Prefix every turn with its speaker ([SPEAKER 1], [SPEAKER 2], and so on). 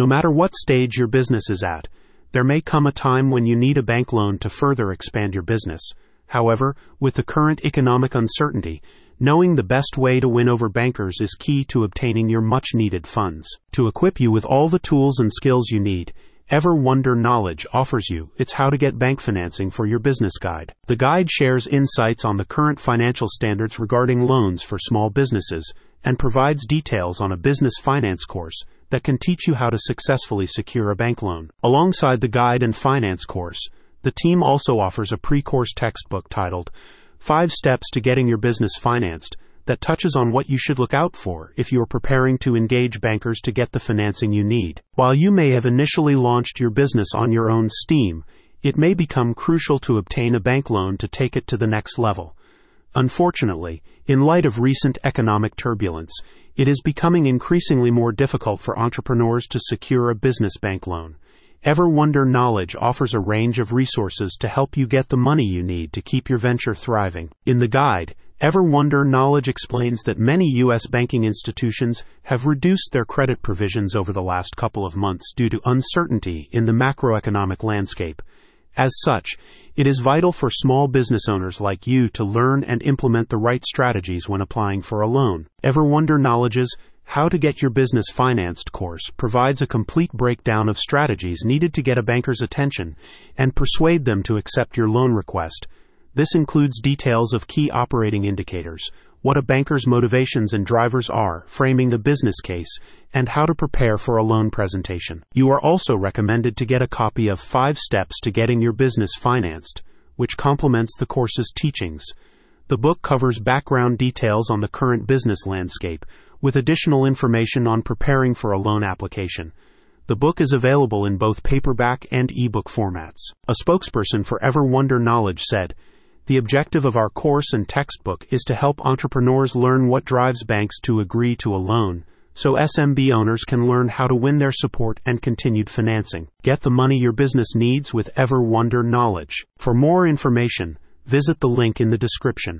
[SPEAKER 1] No matter what stage your business is at, there may come a time when you need a bank loan to further expand your business. However, with the current economic uncertainty, knowing the best way to win over bankers is key to obtaining your much needed funds. To equip you with all the tools and skills you need, Ever Wonder Knowledge offers you its How to Get Bank Financing for Your Business Guide. The guide shares insights on the current financial standards regarding loans for small businesses and provides details on a business finance course that can teach you how to successfully secure a bank loan. Alongside the guide and finance course, the team also offers a pre course textbook titled Five Steps to Getting Your Business Financed that touches on what you should look out for if you are preparing to engage bankers to get the financing you need. While you may have initially launched your business on your own steam, it may become crucial to obtain a bank loan to take it to the next level. Unfortunately, in light of recent economic turbulence, it is becoming increasingly more difficult for entrepreneurs to secure a business bank loan. Ever Wonder Knowledge offers a range of resources to help you get the money you need to keep your venture thriving. In the guide, Ever Wonder Knowledge explains that many U.S. banking institutions have reduced their credit provisions over the last couple of months due to uncertainty in the macroeconomic landscape. As such, it is vital for small business owners like you to learn and implement the right strategies when applying for a loan. Ever Wonder Knowledge's how to Get Your Business Financed course provides a complete breakdown of strategies needed to get a banker's attention and persuade them to accept your loan request. This includes details of key operating indicators, what a banker's motivations and drivers are, framing the business case, and how to prepare for a loan presentation. You are also recommended to get a copy of Five Steps to Getting Your Business Financed, which complements the course's teachings. The book covers background details on the current business landscape, with additional information on preparing for a loan application. The book is available in both paperback and ebook formats. A spokesperson for Ever Wonder Knowledge said, The objective of our course and textbook is to help entrepreneurs learn what drives banks to agree to a loan, so SMB owners can learn how to win their support and continued financing. Get the money your business needs with Ever Wonder Knowledge. For more information, visit the link in the description.